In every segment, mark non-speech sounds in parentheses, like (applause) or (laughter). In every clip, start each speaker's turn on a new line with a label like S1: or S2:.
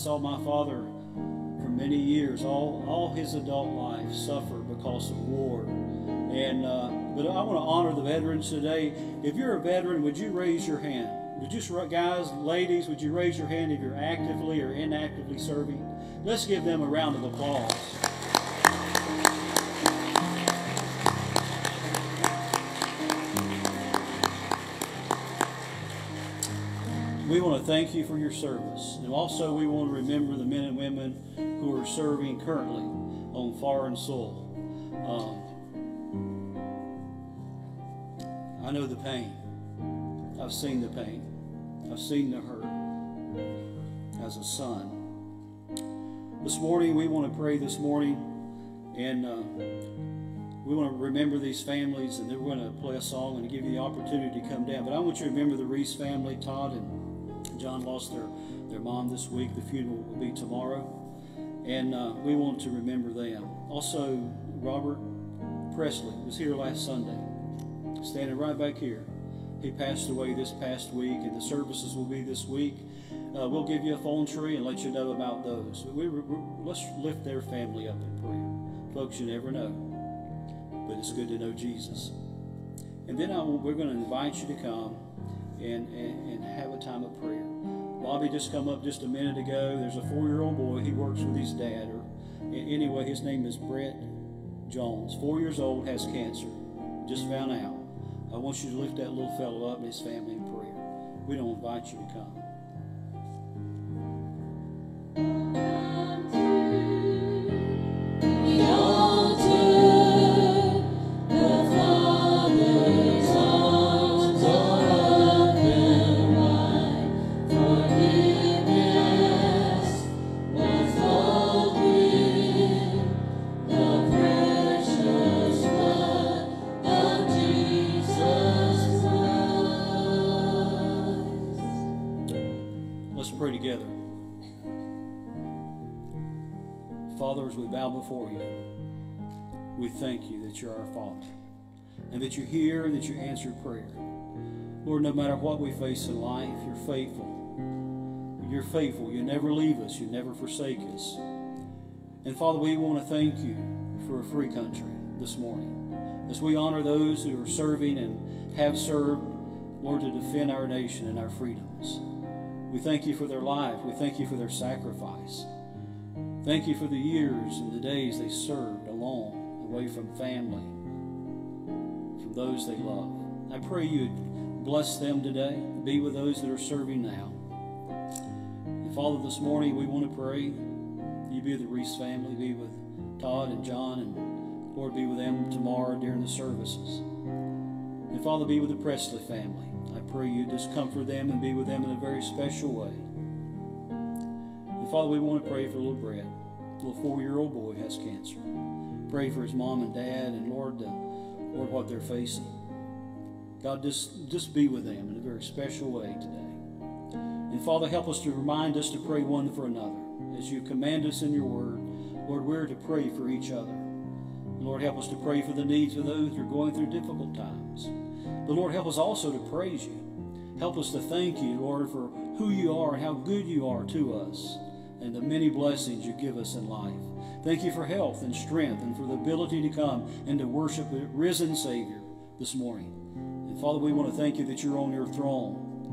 S1: saw my father for many years, all, all his adult life, suffer because of war. And uh, but I want to honor the veterans today. If you're a veteran, would you raise your hand? Would you, guys, ladies, would you raise your hand if you're actively or inactively serving? Let's give them a round of applause. We want to thank you for your service. And also, we want to remember the men and women who are serving currently on foreign soil. Um, I know the pain. I've seen the pain. I've seen the hurt as a son. This morning, we want to pray this morning, and uh, we want to remember these families, and then we're going to play a song and give you the opportunity to come down. But I want you to remember the Reese family. Todd and John lost their, their mom this week. The funeral will be tomorrow. And uh, we want to remember them. Also, Robert Presley was here last Sunday, standing right back here. He passed away this past week, and the services will be this week. Uh, we'll give you a phone tree and let you know about those. We, we, let's lift their family up in prayer. Folks, you never know, but it's good to know Jesus. And then we're going to invite you to come and, and, and have a time of prayer. Bobby just come up just a minute ago. There's a four-year-old boy. He works with his dad. Or anyway, his name is Brett Jones. Four years old, has cancer. Just found out. I want you to lift that little fellow up and his family in prayer. We don't invite you to come. That you're our Father and that you hear and that you answer prayer. Lord, no matter what we face in life, you're faithful. You're faithful. You never leave us. You never forsake us. And Father, we want to thank you for a free country this morning. As we honor those who are serving and have served, Lord, to defend our nation and our freedoms. We thank you for their life. We thank you for their sacrifice. Thank you for the years and the days they served alone, away from family, from those they love. I pray you'd bless them today, be with those that are serving now. And Father, this morning we want to pray you be with the Reese family, be with Todd and John, and Lord, be with them tomorrow during the services. And Father, be with the Presley family. I pray you just comfort them and be with them in a very special way. And Father, we want to pray for little Brett. Little four-year-old boy has cancer. Pray for his mom and dad, and Lord, Lord, what they're facing. God, just just be with them in a very special way today. And Father, help us to remind us to pray one for another as you command us in your word. Lord, we're to pray for each other. Lord, help us to pray for the needs of those who are going through difficult times. But Lord, help us also to praise you. Help us to thank you, Lord, for who you are and how good you are to us and the many blessings you give us in life. Thank you for health and strength and for the ability to come and to worship the risen Savior this morning. And Father, we want to thank you that you're on your throne.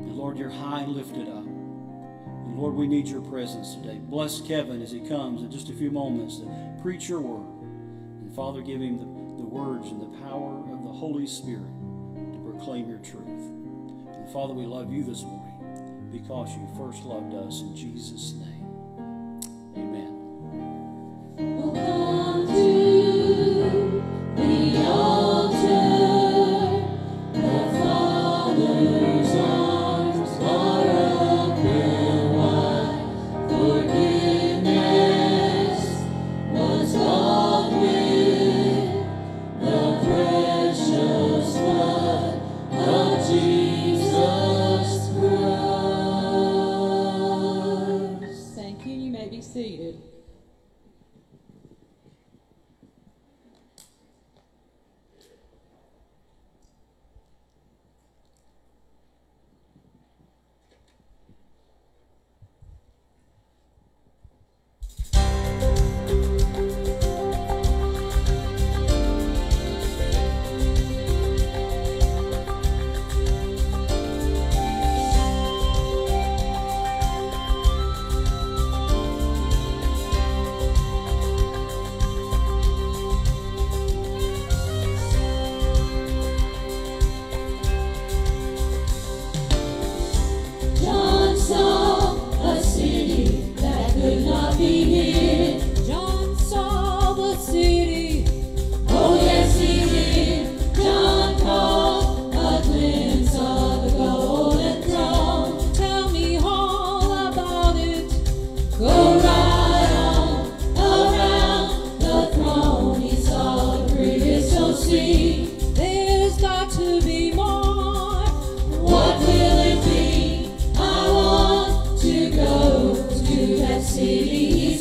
S1: And Lord, you're high and lifted up. And Lord, we need your presence today. Bless Kevin as he comes in just a few moments to preach your word. And Father, give him the, the words and the power of the Holy Spirit to proclaim your truth. And Father, we love you this morning because you first loved us. In Jesus' name, amen.
S2: Vasili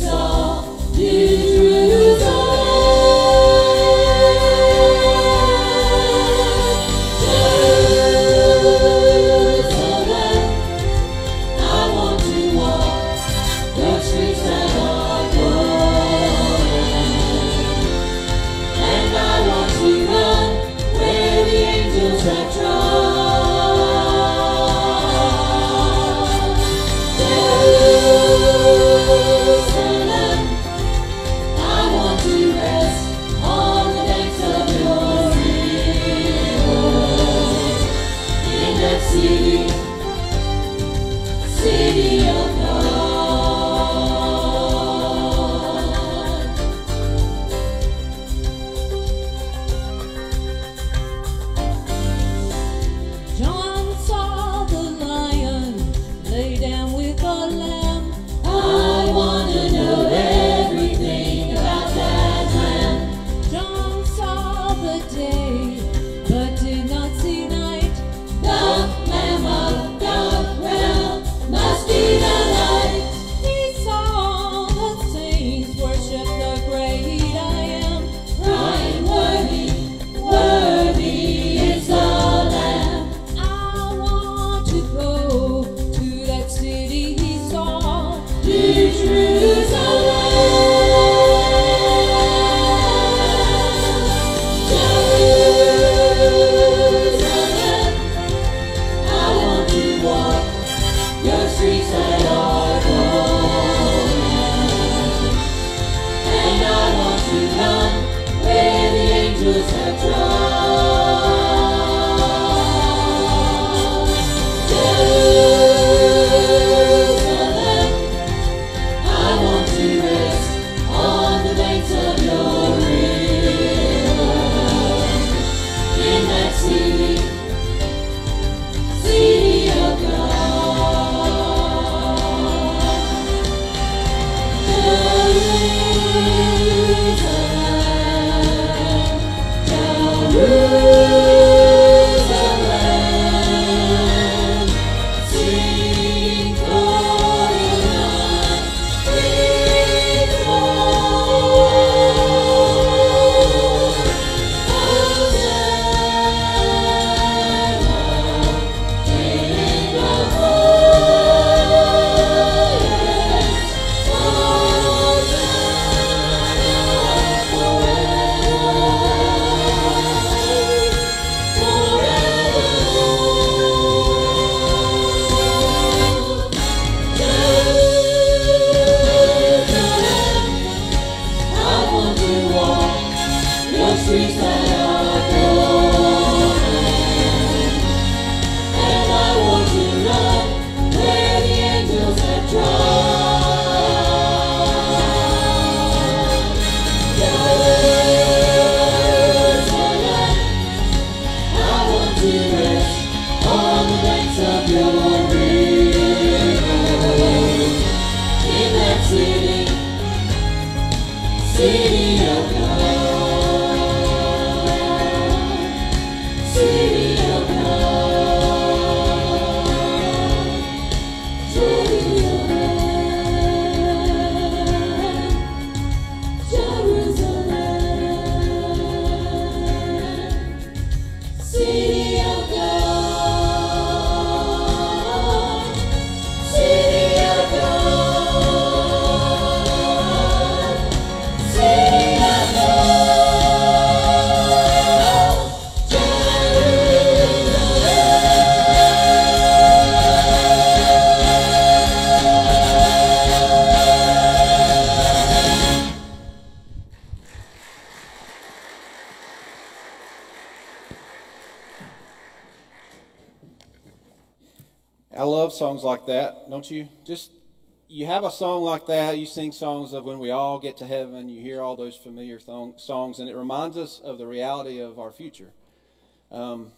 S2: don't you? Just you have a song like that, you sing songs of when we all get to heaven, you hear all those familiar th- songs, and it reminds us of the reality of our future. Um,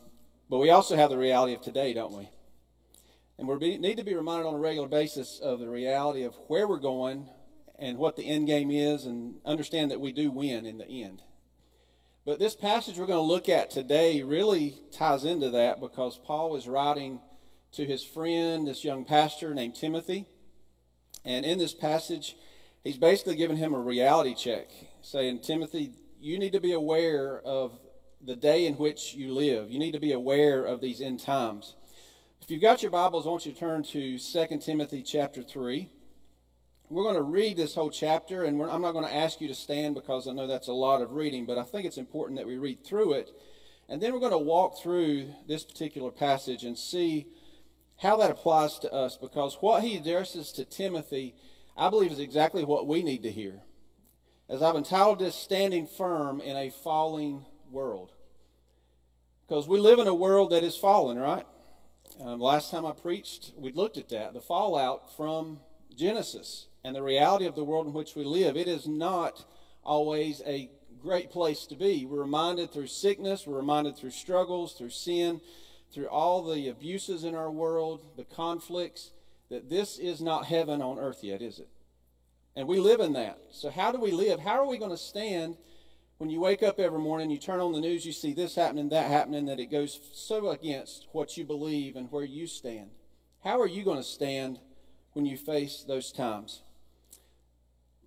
S2: but we also have the reality of today, don't we? And we need to be reminded on a regular basis of the reality of where we're going and what the end game is, and understand that we do win in the end. But this passage we're going to look at today really ties into that because Paul is writing to his friend, this young pastor named Timothy.
S3: And in this passage, he's basically giving him a reality check, saying, Timothy, you need to be aware of the day in which you live. You need to be aware of these end times. If you've got your Bibles, I want you to turn to 2 Timothy chapter 3. We're going to read this whole chapter, and I'm not going to ask you to stand because I know that's a lot of reading, but I think it's important that we read through it. And then we're going to walk through this particular passage and see how that applies to us because what he addresses to Timothy, I believe, is exactly what we need to hear. As I've entitled this, Standing Firm in a Falling World. Because we live in a world that is fallen, right? Um, last time I preached, we looked at that the fallout from Genesis and the reality of the world in which we live. It is not always a great place to be. We're reminded through sickness, we're reminded through struggles, through sin, through all the abuses in our world, the conflicts, that this is not heaven on earth yet, is it? And we live in that. So, how do we live? How are we going to stand when you wake up every morning, you turn on the news, you see this happening, that happening, that it goes so against what you believe and where you stand? How are you going to stand when you face those times?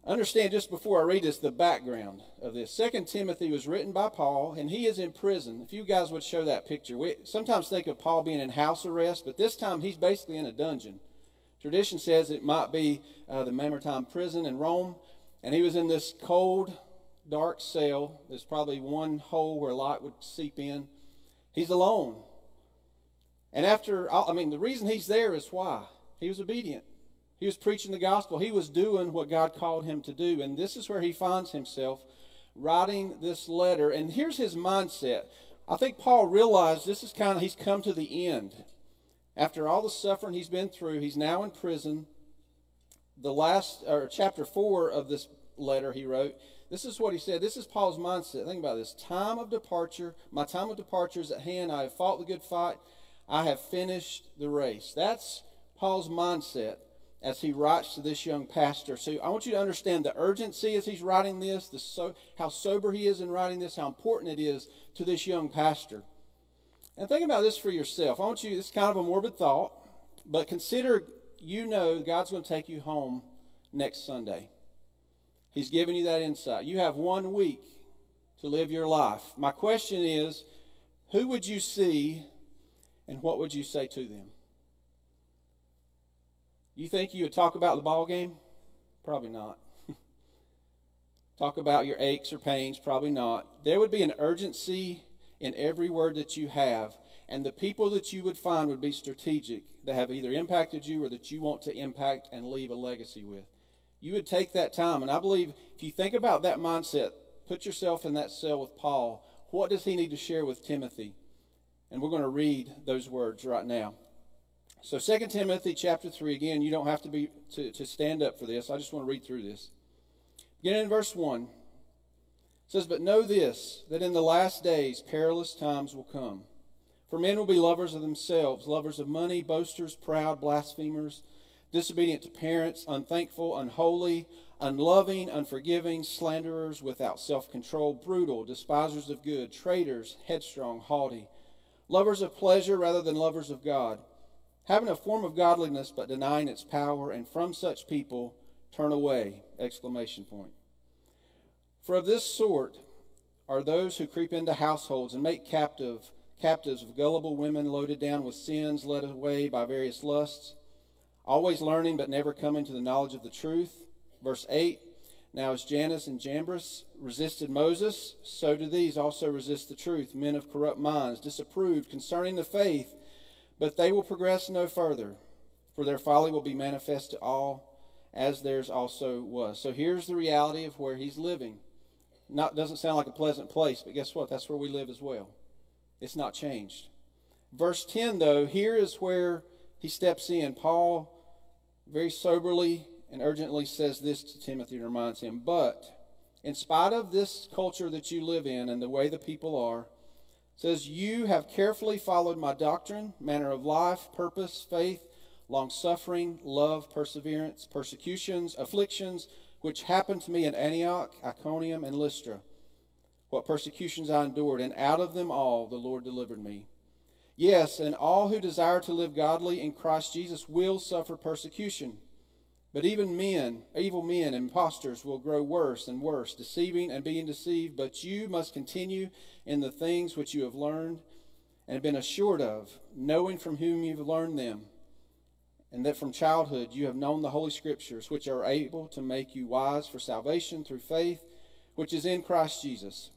S3: Understand just before I read this the background of this. Second Timothy was written by Paul, and he is in prison. If you guys would show that picture, we sometimes think of Paul being in house arrest, but this time he's basically in a dungeon. Tradition says it might be uh, the Mamertine prison in Rome, and he was in this cold, dark cell. There's probably one hole where light would seep in. He's alone. And after, I mean, the reason he's there is why? He was obedient. He was preaching the gospel. He was doing what God called him to do. And this is where he finds himself writing this letter. And here's his mindset. I think Paul realized this is kind of, he's come to the end. After all the suffering he's been through, he's now in prison. The last, or chapter four of this letter he wrote, this is what he said. This is Paul's mindset. Think about this. Time of departure, my time of departure is at hand. I have fought the good fight. I have finished the race. That's Paul's mindset as he writes to this young pastor. So I want you to understand the urgency as he's writing this, the so, how sober he is in writing this, how important it is to this young pastor. And think about this for yourself. I want you, is kind of a morbid thought, but consider you know God's going to take you home next Sunday. He's given you that insight. You have one week to live your life. My question is who would you see and what would you say to them? You think you would talk about the ball game? Probably not. (laughs) talk about your aches or pains? Probably not. There would be an urgency in every word that you have. And the people that you would find would be strategic, that have either impacted you or that you want to impact and leave a legacy with. You would take that time. And I believe if you think about that mindset, put yourself in that cell with Paul. What does he need to share with Timothy? And we're going to read those words right now. So 2 Timothy chapter 3, again, you don't have to be to, to stand up for this. I just want to read through this. Beginning in verse 1 says, But know this, that in the last days perilous times will come. For men will be lovers of themselves, lovers of money, boasters, proud, blasphemers, disobedient to parents, unthankful, unholy, unloving, unforgiving, slanderers, without self control, brutal, despisers of good, traitors, headstrong, haughty, lovers of pleasure rather than lovers of God, having a form of godliness but denying its power, and from such people turn away! Exclamation point. For of this sort are those who creep into households and make captive captives of gullible women loaded down with sins, led away by various lusts, always learning but never coming to the knowledge of the truth. Verse 8 Now as Jannes and Jambres resisted Moses, so do these also resist the truth, men of corrupt minds, disapproved concerning the faith, but they will progress no further, for their folly will be manifest to all, as theirs also was. So here's the reality of where he's living not doesn't sound like a pleasant place, but guess what? That's where we live as well. It's not changed. Verse 10, though, here is where he steps in. Paul very soberly and urgently says this to Timothy and reminds him, But in spite of this culture that you live in and the way the people are, says, You have carefully followed my doctrine, manner of life, purpose, faith, long suffering, love, perseverance, persecutions, afflictions, which happened to me in Antioch, Iconium, and Lystra. What persecutions I endured, and out of them all the Lord delivered me. Yes, and all who desire to live godly in Christ Jesus will suffer persecution. But even men, evil men, impostors will grow worse and worse, deceiving and being deceived. But you must continue in the things which you have learned and have been assured of, knowing from whom you've learned them, and that from childhood you have known the Holy Scriptures, which are able to make you wise for salvation through faith, which is in Christ Jesus.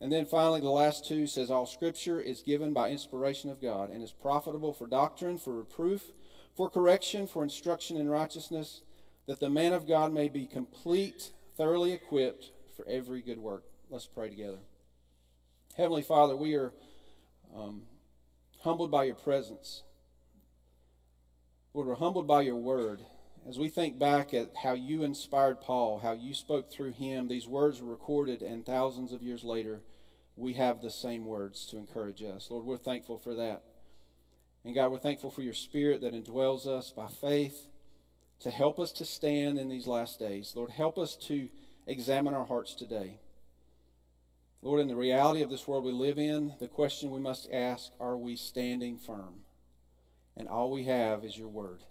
S3: And then finally, the last two says, All Scripture is given by inspiration of God and is profitable for doctrine, for reproof for correction, for instruction in righteousness, that the man of God may be complete, thoroughly equipped for every good work. Let's pray together. Heavenly Father, we are um, humbled by your presence. Lord, we're humbled by your word. As we think back at how you inspired Paul, how you spoke through him, these words were recorded, and thousands of years later, we have the same words to encourage us. Lord, we're thankful for that. And God, we're thankful for your spirit that indwells us by faith to help us to stand in these last days. Lord, help us to examine our hearts today. Lord, in the reality of this world we live in, the question we must ask are we standing firm? And all we have is your word,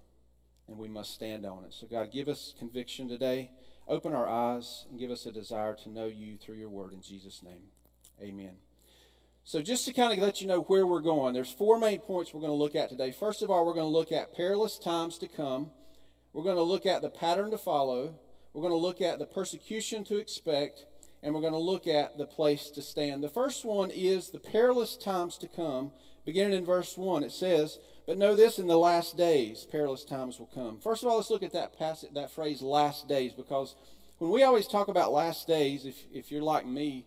S3: and we must stand on it. So, God, give us conviction today. Open our eyes and give us a desire to know you through your word. In Jesus' name, amen. So, just to kind of let you know where we're going, there's four main points we're going to look at today. First of all, we're going to look at perilous times to come. We're going to look at the pattern to follow. We're going to look at the persecution to expect. And we're going to look at the place to stand. The first one is the perilous times to come. Beginning in verse 1, it says, But know this in the last days, perilous times will come. First of all, let's look at that passage, that phrase, last days, because when we always talk about last days, if, if you're like me,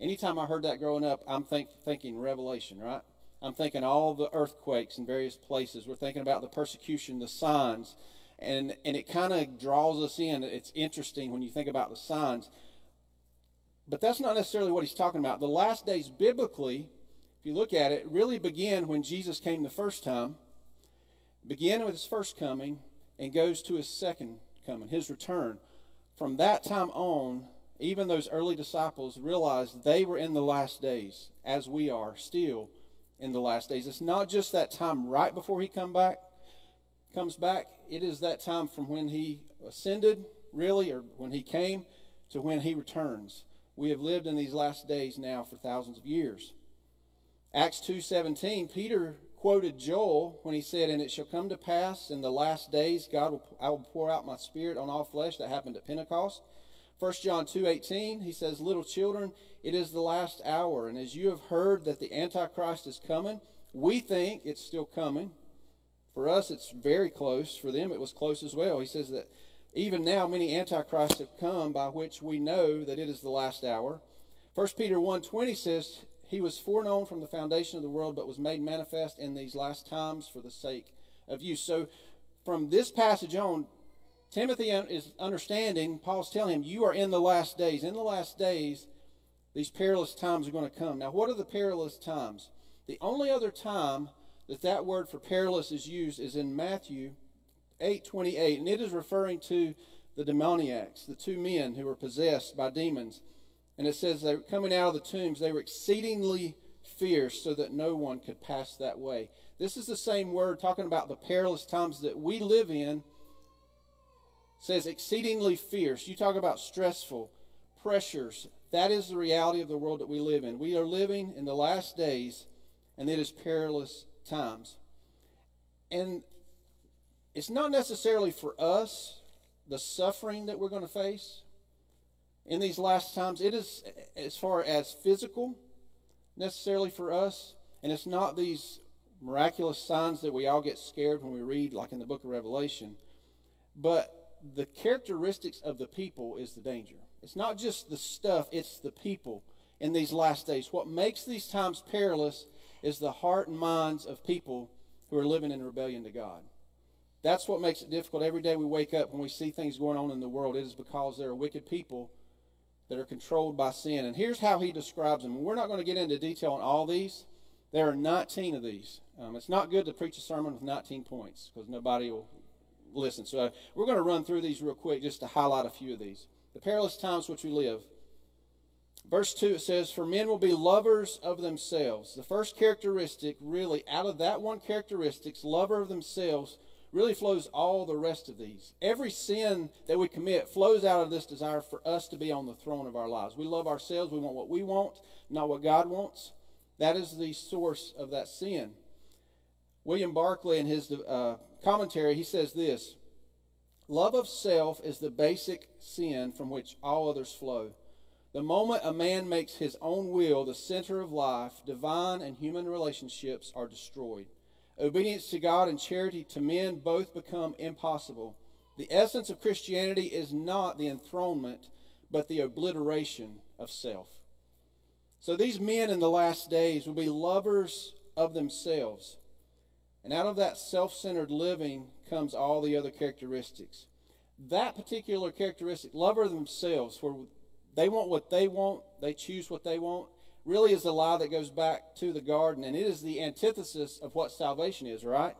S3: anytime I heard that growing up, I'm think, thinking Revelation, right? I'm thinking all the earthquakes in various places. We're thinking about the persecution, the signs, and and it kind of draws us in. It's interesting when you think about the signs, but that's not necessarily what he's talking about. The last days, biblically, if you look at it, really began when Jesus came the first time, began with his first coming, and goes to his second coming, his return. From that time on, even those early disciples realized they were in the last days, as we are still in the last days. It's not just that time right before he come back, comes back. It is that time from when he ascended, really, or when he came, to when he returns. We have lived in these last days now for thousands of years. Acts 2:17, Peter quoted Joel when he said, "And it shall come to pass in the last days, God will I will pour out my spirit on all flesh." That happened at Pentecost. 1 John 2:18 he says little children it is the last hour and as you have heard that the antichrist is coming we think it's still coming. For us it's very close. For them it was close as well. He says that even now many antichrists have come by which we know that it is the last hour. 1 Peter 1:20 says he was foreknown from the foundation of the world but was made manifest in these last times for the sake of you. So from this passage on Timothy is understanding, Paul's telling him, you are in the last days. In the last days, these perilous times are going to come. Now, what are the perilous times? The only other time that that word for perilous is used is in Matthew 8:28, and it is referring to the demoniacs, the two men who were possessed by demons. And it says they were coming out of the tombs, they were exceedingly fierce so that no one could pass that way. This is the same word talking about the perilous times that we live in says exceedingly fierce. You talk about stressful, pressures. That is the reality of the world that we live in. We are living in the last days, and it is perilous times. And it's not necessarily for us the suffering that we're going to face in these last times. It is as far as physical, necessarily for us, and it's not these miraculous signs that we all get scared when we read, like in the book of Revelation. But the characteristics of the people is the danger. It's not just the stuff, it's the people in these last days. What makes these times perilous is the heart and minds of people who are living in rebellion to God. That's what makes it difficult. Every day we wake up when we see things going on in the world, it is because there are wicked people that are controlled by sin. And here's how he describes them. We're not going to get into detail on all these. There are 19 of these. Um, it's not good to preach a sermon with 19 points because nobody will listen. So uh, we're going to run through these real quick just to highlight a few of these. The perilous times which we live. Verse 2 it says, For men will be lovers of themselves. The first characteristic, really, out of that one characteristics, lover of themselves, really flows all the rest of these. Every sin that we commit flows out of this desire for us to be on the throne of our lives. We love ourselves. We want what we want, not what God wants. That is the source of that sin. William Barclay, in his uh, commentary, he says this Love of self is the basic sin from which all others flow. The moment a man makes his own will the center of life, divine and human relationships are destroyed. Obedience to God and charity to men both become impossible. The essence of Christianity is not the enthronement, but the obliteration of self. So these men in the last days will be lovers of themselves. And out of that self centered living comes all the other characteristics. That particular characteristic, lover of themselves, where they want what they want, they choose what they want, really is a lie that goes back to the garden, and it is the antithesis of what salvation is, right?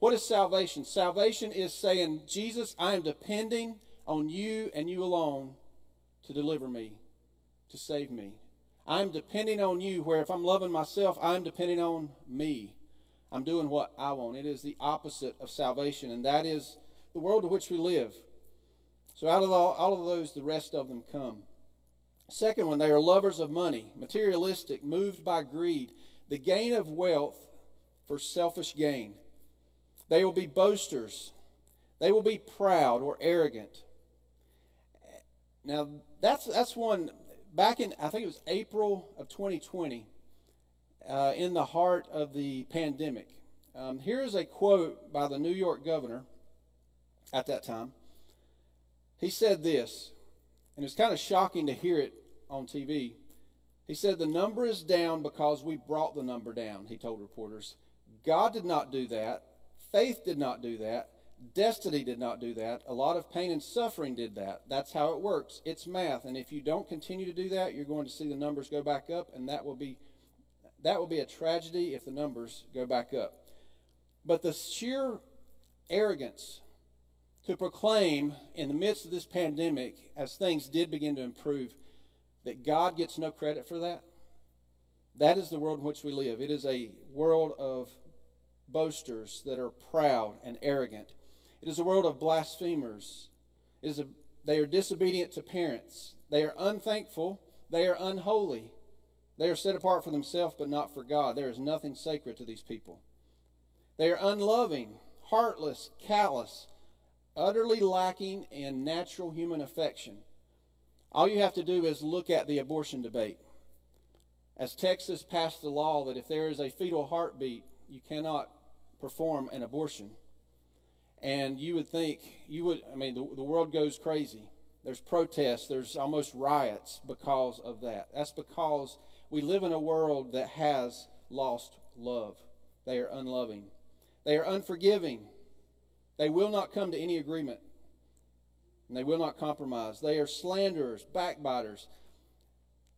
S3: What is salvation? Salvation is saying, Jesus, I am depending on you and you alone to deliver me, to save me. I'm depending on you, where if I'm loving myself, I'm depending on me. I'm doing what I want. It is the opposite of salvation, and that is the world in which we live. So out of all, all of those, the rest of them come. Second one, they are lovers of money, materialistic, moved by greed, the gain of wealth for selfish gain. They will be boasters. They will be proud or arrogant. Now, that's, that's one, back in, I think it was April of 2020, uh, in the heart of the pandemic. Um, here is a quote by the New York governor at that time. He said this, and it's kind of shocking to hear it on TV. He said, The number is down because we brought the number down, he told reporters. God did not do that. Faith did not do that. Destiny did not do that. A lot of pain and suffering did that. That's how it works. It's math. And if you don't continue to do that, you're going to see the numbers go back up, and that will be that will be a tragedy if the numbers go back up. But the sheer arrogance to proclaim in the midst of this pandemic, as things did begin to improve, that God gets no credit for that. That is the world in which we live. It is a world of boasters that are proud and arrogant. It is a world of blasphemers. It is a, they are disobedient to parents. They are unthankful. They are unholy. They are set apart for themselves, but not for God. There is nothing sacred to these people. They are unloving, heartless, callous, utterly lacking in natural human affection. All you have to do is look at the abortion debate. As Texas passed the law that if there is a fetal heartbeat, you cannot perform an abortion. And you would think, you would, I mean, the, the world goes crazy. There's protests, there's almost riots because of that. That's because we live in a world that has lost love. They are unloving, they are unforgiving. They will not come to any agreement and they will not compromise. They are slanderers, backbiters,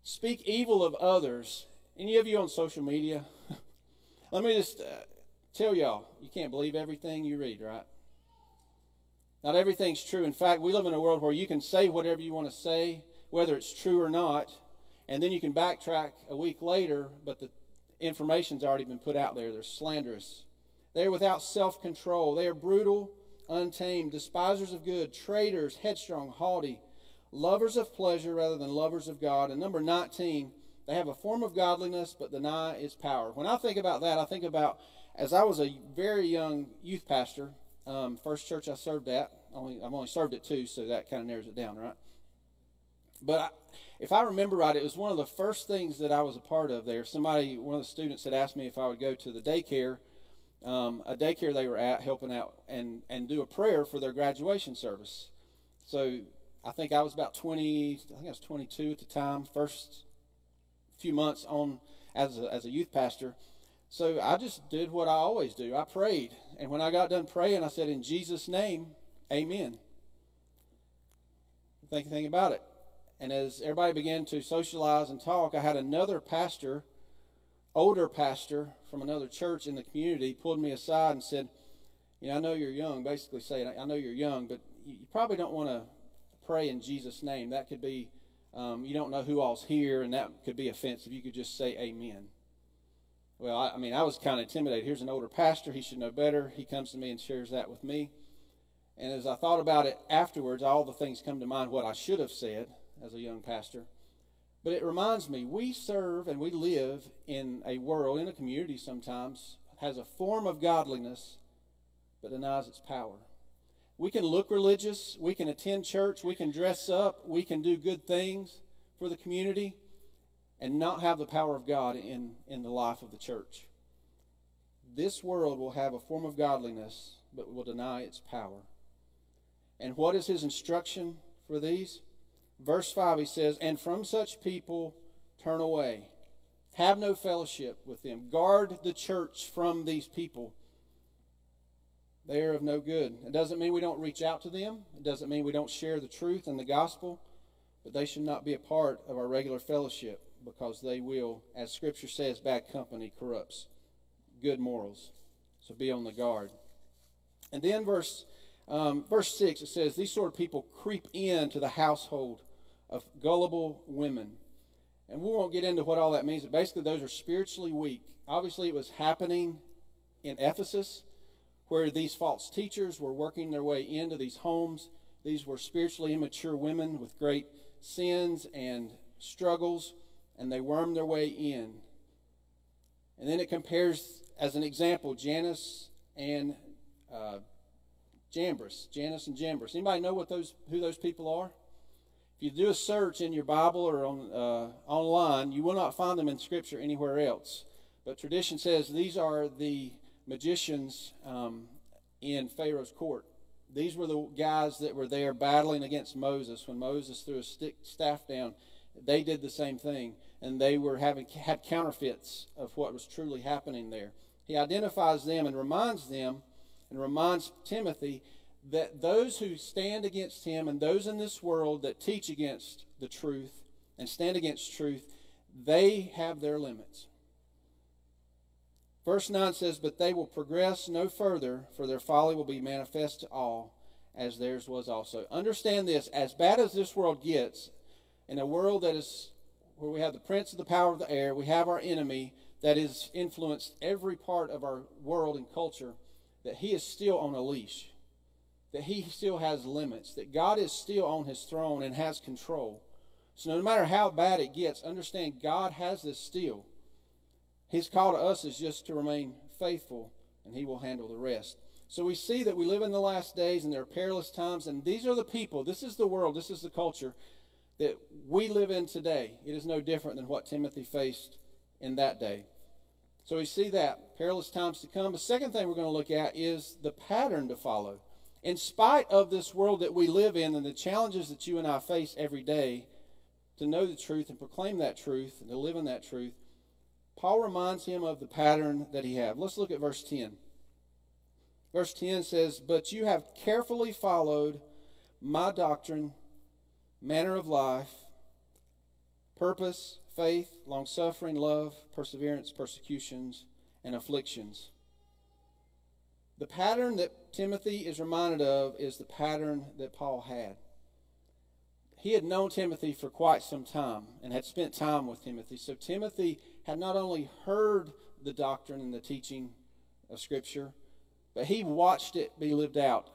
S3: speak evil of others. Any of you on social media? (laughs) Let me just uh, tell y'all, you can't believe everything you read, right? Not everything's true. In fact, we live in a world where you can say whatever you want to say, whether it's true or not, and then you can backtrack a week later, but the information's already been put out there. They're slanderous. They're without self control. They are brutal untamed, despisers of good, traitors, headstrong, haughty, lovers of pleasure rather than lovers of God. And number 19, they have a form of godliness but deny its power. When I think about that, I think about as I was a very young youth pastor, um, first church I served at, only I've only served at two, so that kind of narrows it down, right? But I, if I remember right, it was one of the first things that I was a part of there. Somebody, one of the students, had asked me if I would go to the daycare um, a daycare they were at helping out and, and do a prayer for their graduation service. So I think I was about 20, I think I was 22 at the time, first few months on as a, as a youth pastor. So I just did what I always do. I prayed. And when I got done praying, I said, In Jesus' name, amen. Think anything about it. And as everybody began to socialize and talk, I had another pastor older pastor from another church in the community pulled me aside and said, You know, I know you're young, basically saying, I know you're young, but you probably don't want to pray in Jesus' name. That could be, um, you don't know who all's here, and that could be offensive. You could just say amen. well, I, I mean, I was kind of intimidated. Here's an older pastor; he should know better. He comes to me and shares that with me. And as I thought about it afterwards, all the things come to mind what I should have said as a young pastor. But it reminds me, we serve and we live in a world, in a community sometimes, has a form of godliness, but denies its power. We can look religious, we can attend church, we can dress up, we can do good things for the community, and not have the power of God in, in the life of the church. This world will have a form of godliness, but will deny its power. And what is his instruction for these? Verse 5, he says, And from such people turn away. Have no fellowship with them. Guard the church from these people. They are of no good. It doesn't mean we don't reach out to them, it doesn't mean we don't share the truth and the gospel, but they should not be a part of our regular fellowship because they will, as Scripture says, bad company corrupts good morals. So be on the guard. And then verse um, verse 6, it says, These sort of people creep into the household of gullible women. And we won't get into what all that means, but basically, those are spiritually weak. Obviously, it was happening in Ephesus, where these false teachers were working their way into these homes. These were spiritually immature women with great sins and struggles, and they wormed their way in. And then it compares, as an example, Jannes and uh, Jambres, Jannes and Jambres. Anybody know what those who those people are? You do a search in your Bible or on uh, online, you will not find them in Scripture anywhere else. But tradition says these are the magicians um, in Pharaoh's court. These were the guys that were there battling against Moses when Moses threw a stick, staff down. They did the same thing, and they were having had counterfeits of what was truly happening there. He identifies them and reminds them and reminds Timothy that those who stand against him and those in this world that teach against the truth and stand against truth, they have their limits. Verse 9 says, But they will progress no further, for their folly will be manifest to all, as theirs was also. Understand this as bad as this world gets, in a world that is where we have the prince of the power of the air, we have our enemy that has influenced every part of our world and culture that he is still on a leash, that he still has limits, that God is still on his throne and has control. So no matter how bad it gets, understand God has this still. His call to us is just to remain faithful, and he will handle the rest. So we see that we live in the last days and there are perilous times, and these are the people, this is the world, this is the culture that we live in today. It is no different than what Timothy faced in that day. So we see that perilous times to come. The second thing we're going to look at is the pattern to follow. In spite of this world that we live in and the challenges that you and I face every day, to know the truth and proclaim that truth and to live in that truth, Paul reminds him of the pattern that he had. Let's look at verse 10. Verse 10 says, But you have carefully followed my doctrine, manner of life, purpose, faith, long suffering, love, perseverance, persecutions, and afflictions. The pattern that Timothy is reminded of is the pattern that Paul had. He had known Timothy for quite some time and had spent time with Timothy. So Timothy had not only heard the doctrine and the teaching of Scripture, but he watched it be lived out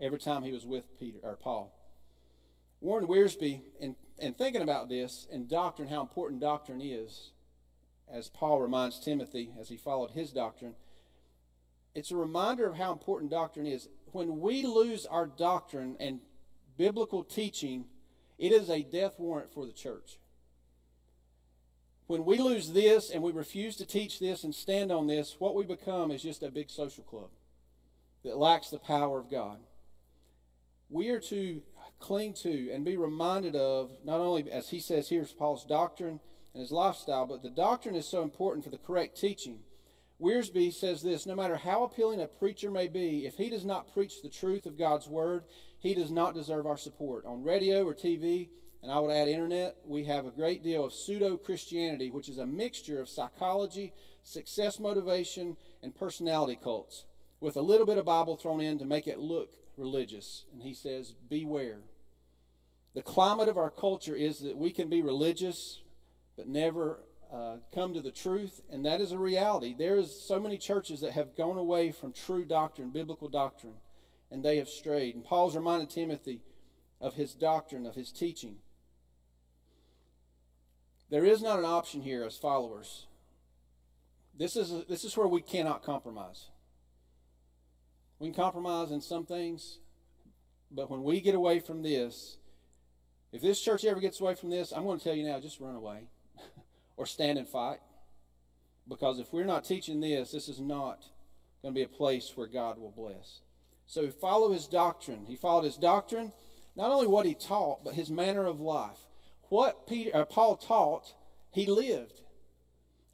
S3: every time he was with Peter or Paul. Warren Wiersbe, in and thinking about this and doctrine, how important doctrine is, as Paul reminds Timothy as he followed his doctrine, it's a reminder of how important doctrine is. When we lose our doctrine and biblical teaching, it is a death warrant for the church. When we lose this and we refuse to teach this and stand on this, what we become is just a big social club that lacks the power of God. We are to cling to and be reminded of, not only, as he says here, Paul's doctrine and his lifestyle, but the doctrine is so important for the correct teaching. Wiersbe says this no matter how appealing a preacher may be, if he does not preach the truth of God's word, he does not deserve our support. On radio or TV, and I would add internet, we have a great deal of pseudo Christianity, which is a mixture of psychology, success motivation, and personality cults, with a little bit of Bible thrown in to make it look religious. And he says, Beware. The climate of our culture is that we can be religious, but never uh, come to the truth, and that is a reality. There is so many churches that have gone away from true doctrine, biblical doctrine, and they have strayed. And Paul's reminded Timothy of his doctrine, of his teaching. There is not an option here as followers. This is, a, this is where we cannot compromise. We can compromise in some things, but when we get away from this, if this church ever gets away from this, I'm going to tell you now just run away or stand and fight. Because if we're not teaching this, this is not going to be a place where God will bless. So follow his doctrine. He followed his doctrine, not only what he taught, but his manner of life. What Peter, uh, Paul taught, he lived.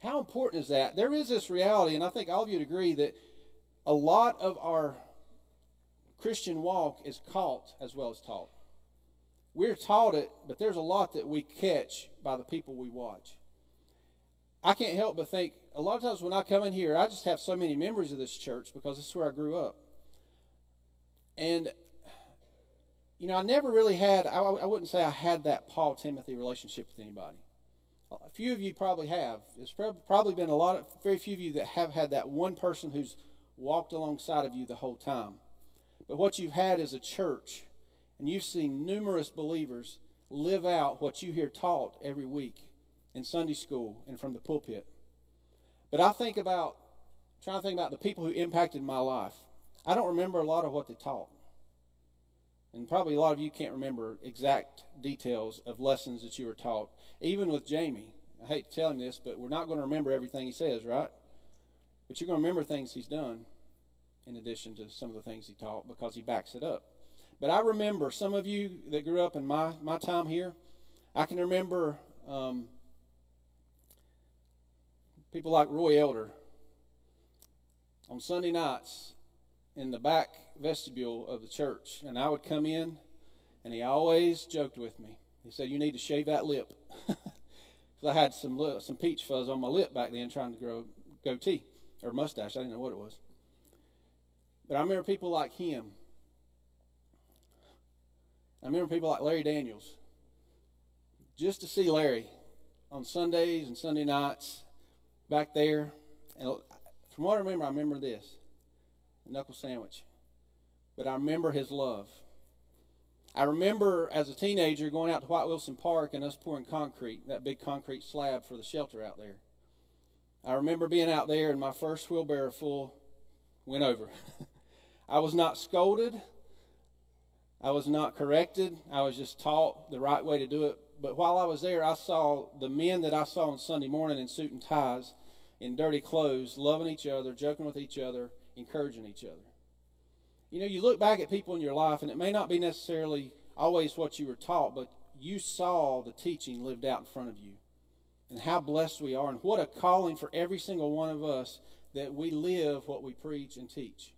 S3: How important is that? There is this reality, and I think all of you would agree that a lot of our Christian walk is caught as well as taught. We're taught it, but there's a lot that we catch by the people we watch. I can't help but think a lot of times when I come in here, I just have so many memories of this church because this is where I grew up. And, you know, I never really had, I, I wouldn't say I had that Paul Timothy relationship with anybody. A few of you probably have. There's probably been a lot of, very few of you that have had that one person who's walked alongside of you the whole time. But what you've had is a church, and you've seen numerous believers live out what you hear taught every week in Sunday school and from the pulpit. But I think about, trying to think about the people who impacted my life. I don't remember a lot of what they taught. And probably a lot of you can't remember exact details of lessons that you were taught. Even with Jamie, I hate to tell him this, but we're not going to remember everything he says, right? But you're going to remember things he's done in addition to some of the things he taught because he backs it up. But I remember some of you that grew up in my, my time here, I can remember um, people like Roy Elder on Sunday nights in the back vestibule of the church. And I would come in, and he always joked with me. He said, You need to shave that lip. (laughs) Because I had some, some peach fuzz on my lip back then trying to grow goatee or mustache. I didn't know what it was. But I remember people like him. I remember people like Larry Daniels. Just to see Larry on Sundays and Sunday nights back there. And from what I remember, I remember this knuckle sandwich. But I remember his love. I remember as a teenager going out to White Wilson Park and us pouring concrete, that big concrete slab for the shelter out there. I remember being out there and my first wheelbarrow full went over. (laughs) I was not scolded. I was not corrected. I was just taught the right way to do it. But while I was there, I saw the men that I saw on Sunday morning in suit and ties, in dirty clothes, loving each other, joking with each other, encouraging each other. You know, you look back at people in your life, and it may not be necessarily always what you were taught, but you saw the teaching lived out in front of you. And how blessed we are, and what a calling for every single one of us that we live what we preach and teach.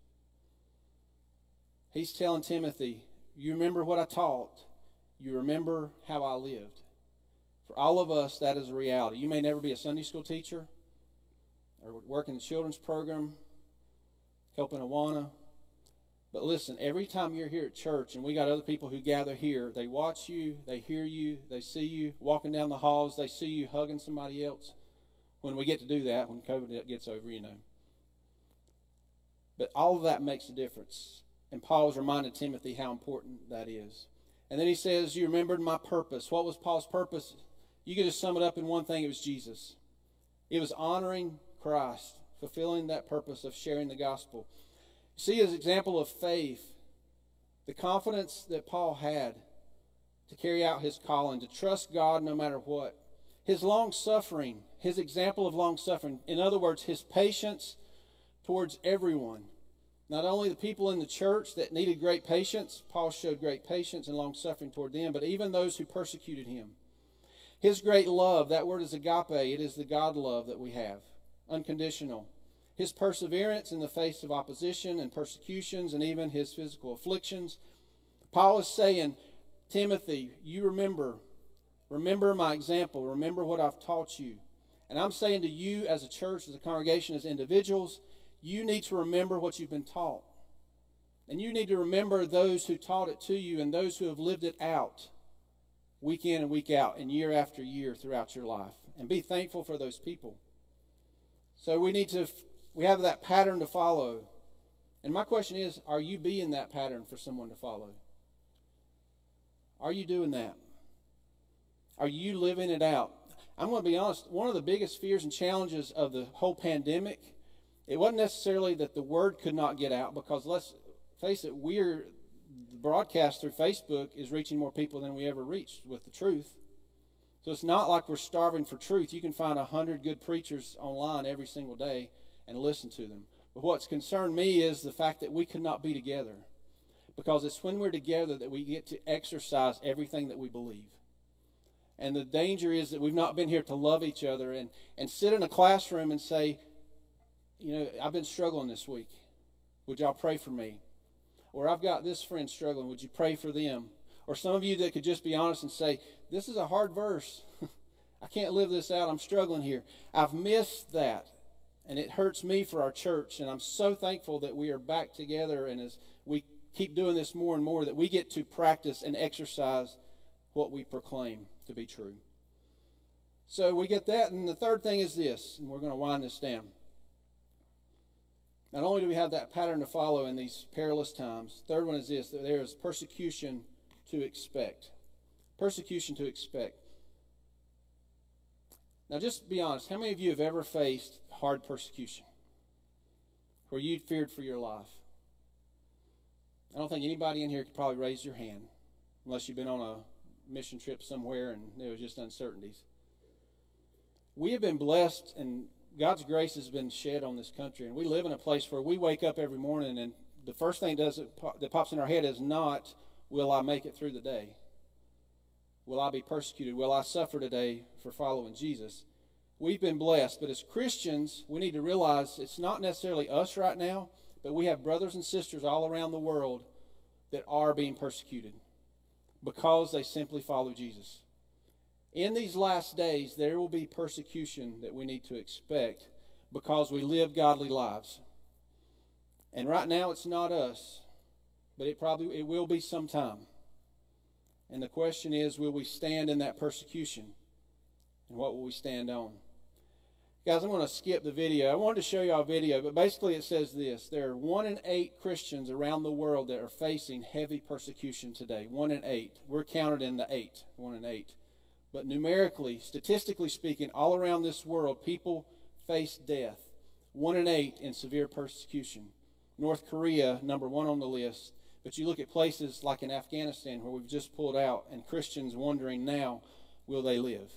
S3: He's telling Timothy, You remember what I taught, you remember how I lived. For all of us, that is a reality. You may never be a Sunday school teacher or work in the children's program, helping Awana. But listen, every time you're here at church and we got other people who gather here, they watch you, they hear you, they see you walking down the halls, they see you hugging somebody else. When we get to do that, when COVID gets over, you know. But all of that makes a difference. And Paul Paul's reminded Timothy how important that is. And then he says, You remembered my purpose. What was Paul's purpose? You could just sum it up in one thing it was Jesus. It was honoring Christ, fulfilling that purpose of sharing the gospel. See his example of faith, the confidence that Paul had to carry out his calling, to trust God no matter what. His long suffering, his example of long suffering. In other words, his patience towards everyone. Not only the people in the church that needed great patience, Paul showed great patience and long suffering toward them, but even those who persecuted him. His great love, that word is agape, it is the God love that we have, unconditional. His perseverance in the face of opposition and persecutions and even his physical afflictions. Paul is saying, Timothy, you remember, remember my example, remember what I've taught you. And I'm saying to you as a church, as a congregation, as individuals, you need to remember what you've been taught. And you need to remember those who taught it to you and those who have lived it out week in and week out and year after year throughout your life. and be thankful for those people. So we need to, we have that pattern to follow. And my question is are you being that pattern for someone to follow? Are you doing that? Are you living it out? I'm going to be honest, one of the biggest fears and challenges of the whole pandemic, it wasn't necessarily that the word could not get out, because let's face it, we're the broadcast through Facebook is reaching more people than we ever reached with the truth. So it's not like we're starving for truth. You can find a hundred good preachers online every single day and listen to them. But what's concerned me is the fact that we could not be together. Because it's when we're together that we get to exercise everything that we believe. And the danger is that we've not been here to love each other and, and sit in a classroom and say, you know, I've been struggling this week. Would y'all pray for me? Or I've got this friend struggling. Would you pray for them? Or some of you that could just be honest and say, This is a hard verse. (laughs) I can't live this out. I'm struggling here. I've missed that. And it hurts me for our church. And I'm so thankful that we are back together. And as we keep doing this more and more, that we get to practice and exercise what we proclaim to be true. So we get that. And the third thing is this, and we're going to wind this down. Not only do we have that pattern to follow in these perilous times, third one is this that there is persecution to expect. Persecution to expect. Now, just be honest. How many of you have ever faced hard persecution where you feared for your life? I don't think anybody in here could probably raise your hand unless you've been on a mission trip somewhere and there was just uncertainties. We have been blessed and God's grace has been shed on this country, and we live in a place where we wake up every morning, and the first thing does that pops in our head is not, "Will I make it through the day? Will I be persecuted? Will I suffer today for following Jesus?" We've been blessed, but as Christians, we need to realize it's not necessarily us right now, but we have brothers and sisters all around the world that are being persecuted because they simply follow Jesus. In these last days, there will be persecution that we need to expect because we live godly lives. And right now, it's not us, but it probably it will be sometime. And the question is, will we stand in that persecution? And what will we stand on? Guys, I'm going to skip the video. I wanted to show you a video, but basically it says this. There are one in eight Christians around the world that are facing heavy persecution today. One in eight. We're counted in the eight. One in eight. But numerically, statistically speaking, all around this world, people face death. One in eight in severe persecution. North Korea, number one on the list. But you look at places like in Afghanistan where we've just pulled out, and Christians wondering now, will they live?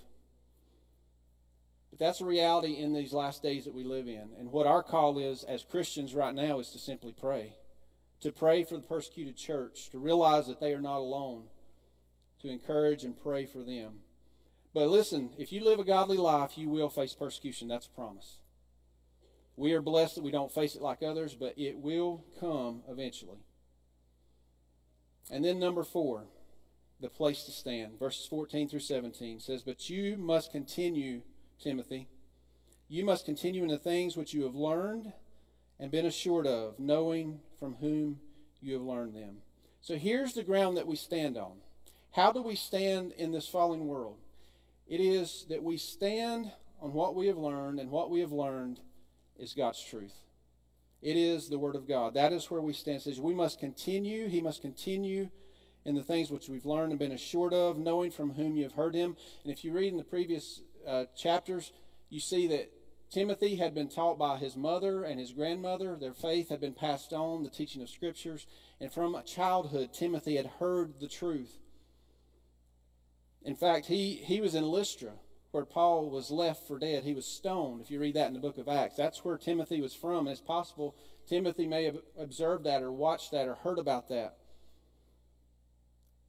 S3: But that's a reality in these last days that we live in. And what our call is as Christians right now is to simply pray. To pray for the persecuted church, to realize that they are not alone, to encourage and pray for them. But listen, if you live a godly life, you will face persecution. That's a promise. We are blessed that we don't face it like others, but it will come eventually. And then number four, the place to stand. Verses 14 through 17 says, But you must continue, Timothy. You must continue in the things which you have learned and been assured of, knowing from whom you have learned them. So here's the ground that we stand on. How do we stand in this fallen world? It is that we stand on what we have learned, and what we have learned is God's truth. It is the Word of God. That is where we stand. It says we must continue, He must continue in the things which we've learned and been assured of, knowing from whom you have heard Him. And if you read in the previous uh, chapters, you see that Timothy had been taught by his mother and his grandmother. Their faith had been passed on, the teaching of Scriptures. And from childhood, Timothy had heard the truth. In fact, he, he was in Lystra, where Paul was left for dead. He was stoned, if you read that in the book of Acts. That's where Timothy was from. And it's possible Timothy may have observed that or watched that or heard about that.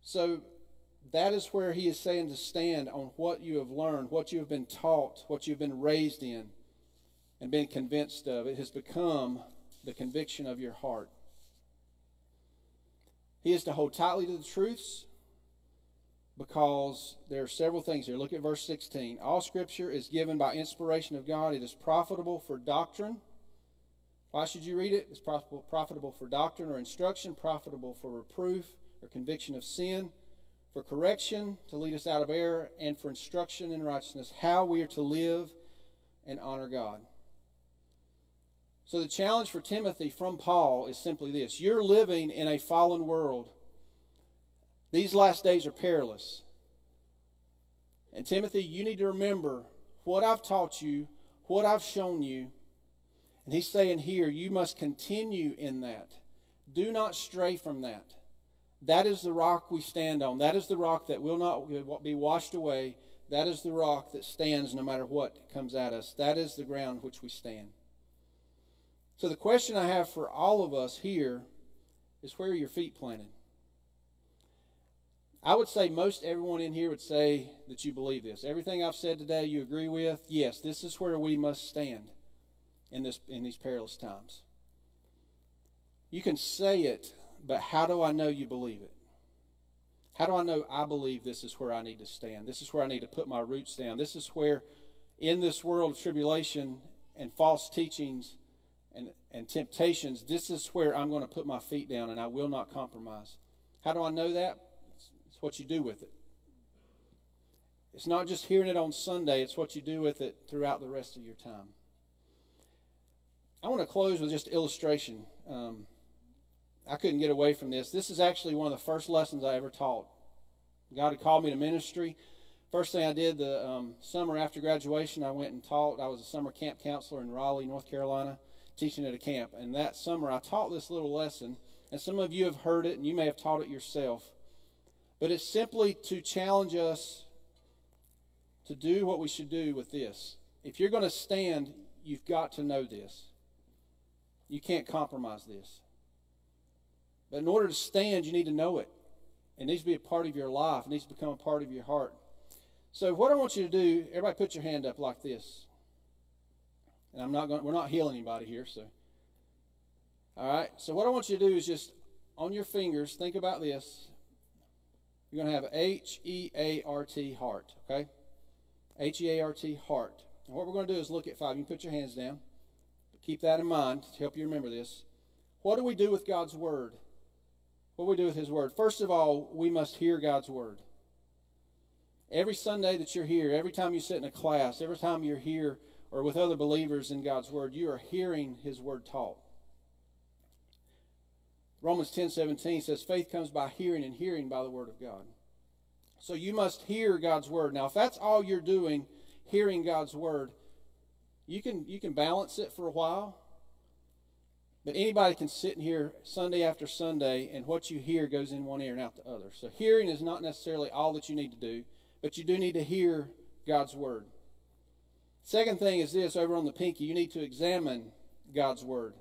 S3: So that is where he is saying to stand on what you have learned, what you have been taught, what you've been raised in, and been convinced of. It has become the conviction of your heart. He is to hold tightly to the truths because there are several things here. Look at verse 16. All scripture is given by inspiration of God. It is profitable for doctrine. Why should you read it? It's profitable for doctrine or instruction, profitable for reproof or conviction of sin, for correction, to lead us out of error, and for instruction in righteousness, how we are to live and honor God. So, the challenge for Timothy from Paul is simply this You're living in a fallen world. These last days are perilous. And, Timothy, you need to remember what I've taught you, what I've shown you. And he's saying here, you must continue in that. Do not stray from that. That is the rock we stand on. That is the rock that will not be washed away. That is the rock that stands no matter what comes at us. That is the ground which we stand. So, the question I have for all of us here is where are your feet planted? I would say most everyone in here would say that you believe this. Everything I've said today you agree with. Yes, this is where we must stand in this in these perilous times. You can say it, but how do I know you believe it? How do I know I believe this is where I need to stand? This is where I need to put my roots down. This is where in this world of tribulation and false teachings and, and temptations, this is where I'm going to put my feet down and I will not compromise. How do I know that? It's what you do with it. It's not just hearing it on Sunday, it's what you do with it throughout the rest of your time. I want to close with just illustration. Um, I couldn't get away from this. This is actually one of the first lessons I ever taught. God had called me to ministry. First thing I did the um, summer after graduation, I went and taught. I was a summer camp counselor in Raleigh, North Carolina, teaching at a camp. And that summer, I taught this little lesson. And some of you have heard it, and you may have taught it yourself. But it's simply to challenge us to do what we should do with this. If you're going to stand, you've got to know this. You can't compromise this. But in order to stand, you need to know it. It needs to be a part of your life. It needs to become a part of your heart. So what I want you to do, everybody put your hand up like this. And I'm not going we're not healing anybody here, so all right. So what I want you to do is just on your fingers, think about this. You're going to have H E A R T heart, okay? H E A R T heart. And what we're going to do is look at five. You can put your hands down. Keep that in mind to help you remember this. What do we do with God's word? What do we do with His word? First of all, we must hear God's word. Every Sunday that you're here, every time you sit in a class, every time you're here or with other believers in God's word, you are hearing His word taught. Romans 10 17 says, Faith comes by hearing, and hearing by the word of God. So you must hear God's word. Now, if that's all you're doing, hearing God's word, you can, you can balance it for a while. But anybody can sit in here Sunday after Sunday, and what you hear goes in one ear and out the other. So hearing is not necessarily all that you need to do, but you do need to hear God's word. Second thing is this over on the pinky, you need to examine God's word.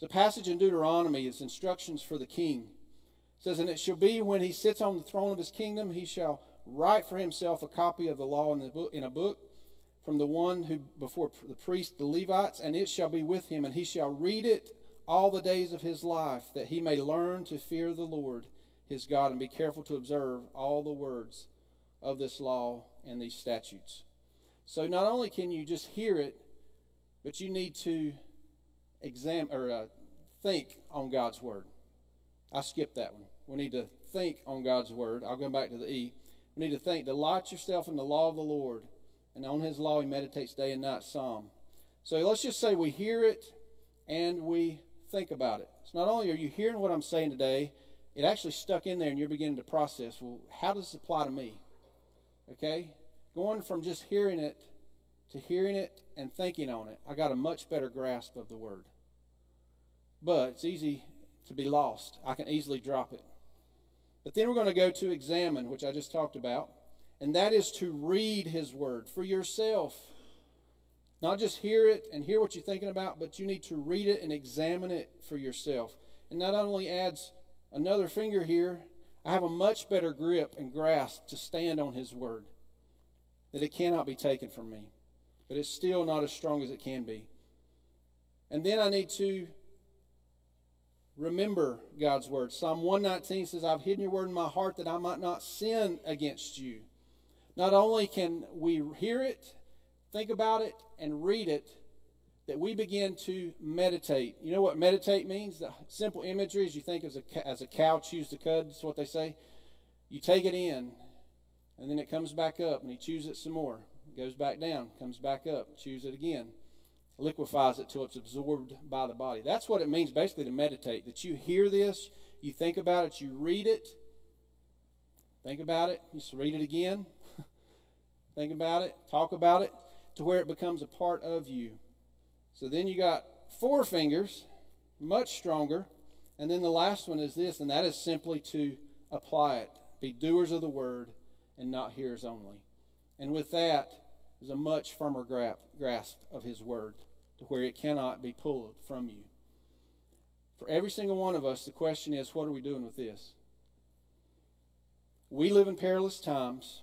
S3: The passage in Deuteronomy is instructions for the king. It says, And it shall be when he sits on the throne of his kingdom, he shall write for himself a copy of the law in, the book, in a book from the one who before the priest, the Levites, and it shall be with him, and he shall read it all the days of his life, that he may learn to fear the Lord his God and be careful to observe all the words of this law and these statutes. So not only can you just hear it, but you need to examine or uh, think on God's word. I skipped that one. We need to think on God's word. I'll go back to the E. We need to think. Delight yourself in the law of the Lord, and on His law He meditates day and night. Psalm. So let's just say we hear it and we think about it. So not only are you hearing what I'm saying today, it actually stuck in there, and you're beginning to process. Well, how does this apply to me? Okay, going from just hearing it to hearing it and thinking on it, I got a much better grasp of the word but it's easy to be lost. I can easily drop it. But then we're going to go to examine, which I just talked about, and that is to read His Word for yourself. Not just hear it and hear what you're thinking about, but you need to read it and examine it for yourself. And that only adds another finger here. I have a much better grip and grasp to stand on His Word, that it cannot be taken from me. But it's still not as strong as it can be. And then I need to remember God's word. Psalm 119 says, I've hidden your word in my heart that I might not sin against you. Not only can we hear it, think about it, and read it, that we begin to meditate. You know what meditate means? The simple imagery is you think as a, as a cow chews the cud, that's what they say. You take it in, and then it comes back up, and he chews it some more. It goes back down, comes back up, chews it again, liquefies it till it's absorbed by the body. That's what it means basically to meditate. That you hear this, you think about it, you read it, think about it, just read it again, (laughs) think about it, talk about it, to where it becomes a part of you. So then you got four fingers, much stronger. And then the last one is this, and that is simply to apply it. Be doers of the word and not hearers only. And with that is a much firmer grasp of his word to where it cannot be pulled from you. For every single one of us, the question is what are we doing with this? We live in perilous times,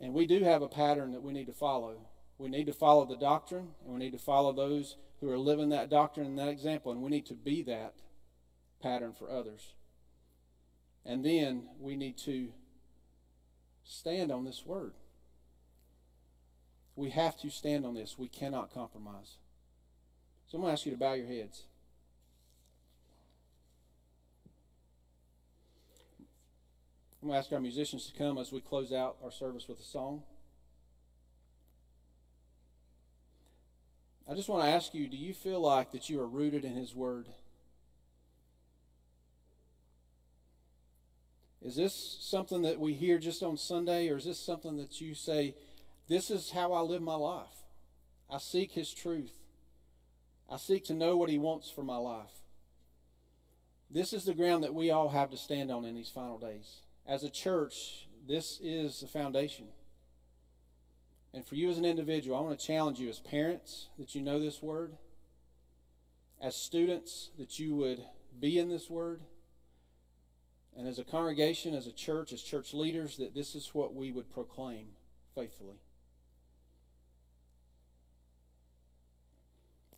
S3: and we do have a pattern that we need to follow. We need to follow the doctrine, and we need to follow those who are living that doctrine and that example, and we need to be that pattern for others. And then we need to stand on this word. We have to stand on this. We cannot compromise. So I'm going to ask you to bow your heads. I'm going to ask our musicians to come as we close out our service with a song. I just want to ask you do you feel like that you are rooted in His Word? Is this something that we hear just on Sunday, or is this something that you say, This is how I live my life? I seek His truth. I seek to know what He wants for my life. This is the ground that we all have to stand on in these final days. As a church, this is the foundation. And for you as an individual, I want to challenge you as parents that you know this word, as students that you would be in this word, and as a congregation, as a church, as church leaders, that this is what we would proclaim faithfully.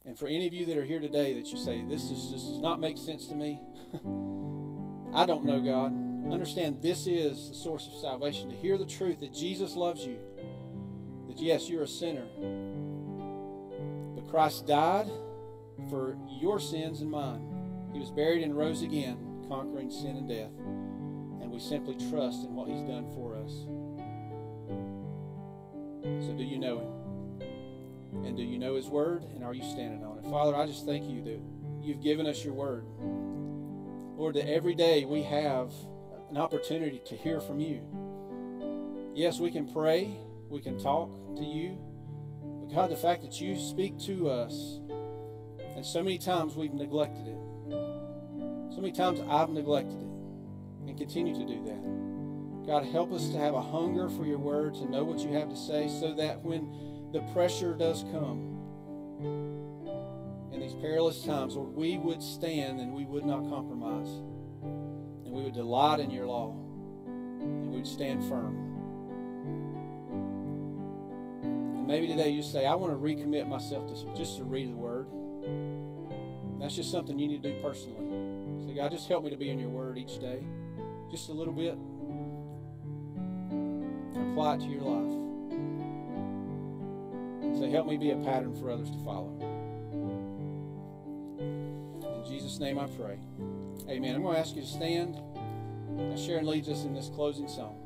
S3: And for any of you that are here today that you say, this, is, does not make sense to me, (laughs) I don't know God. Understand this is the source of salvation. To hear the truth that Jesus loves you that yes, you're a sinner. But Christ died for your sins and mine. He was buried and rose again, conquering sin and death. And we simply trust in what He's done for us. So, do you know Him? And do you know His Word? And are you standing on it? Father, I just thank you that you've given us your Word. Lord, that every day we have an opportunity to hear from you. Yes, we can pray we can talk to you. But God, the fact that you speak to us, and so many times we've neglected it. So many times I've neglected it and continue to do that. God, help us to have a hunger for your word, to know what you have to say, so that when the pressure does come in these perilous times, Lord, we would stand and we would not compromise. And we would delight in your law. And we would stand firm. And maybe today you say, I want to recommit myself to just to read the Word. That's just something you need to do personally. Say, God, just help me to be in your Word each day, just a little bit. Apply it to your life. Say, help me be a pattern for others to follow. In Jesus' name I pray. Amen. I'm going to ask you to stand. Sharon leads us in this closing song.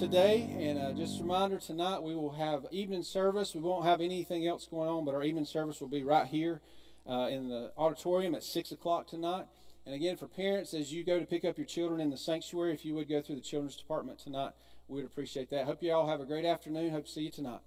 S3: Today. And uh, just a reminder tonight, we will have evening service. We won't have anything else going on, but our evening service will be right here uh, in the auditorium at 6 o'clock tonight. And again, for parents, as you go to pick up your children in the sanctuary, if you would go through the children's department tonight, we would appreciate that. Hope you all have a great afternoon. Hope to see you tonight.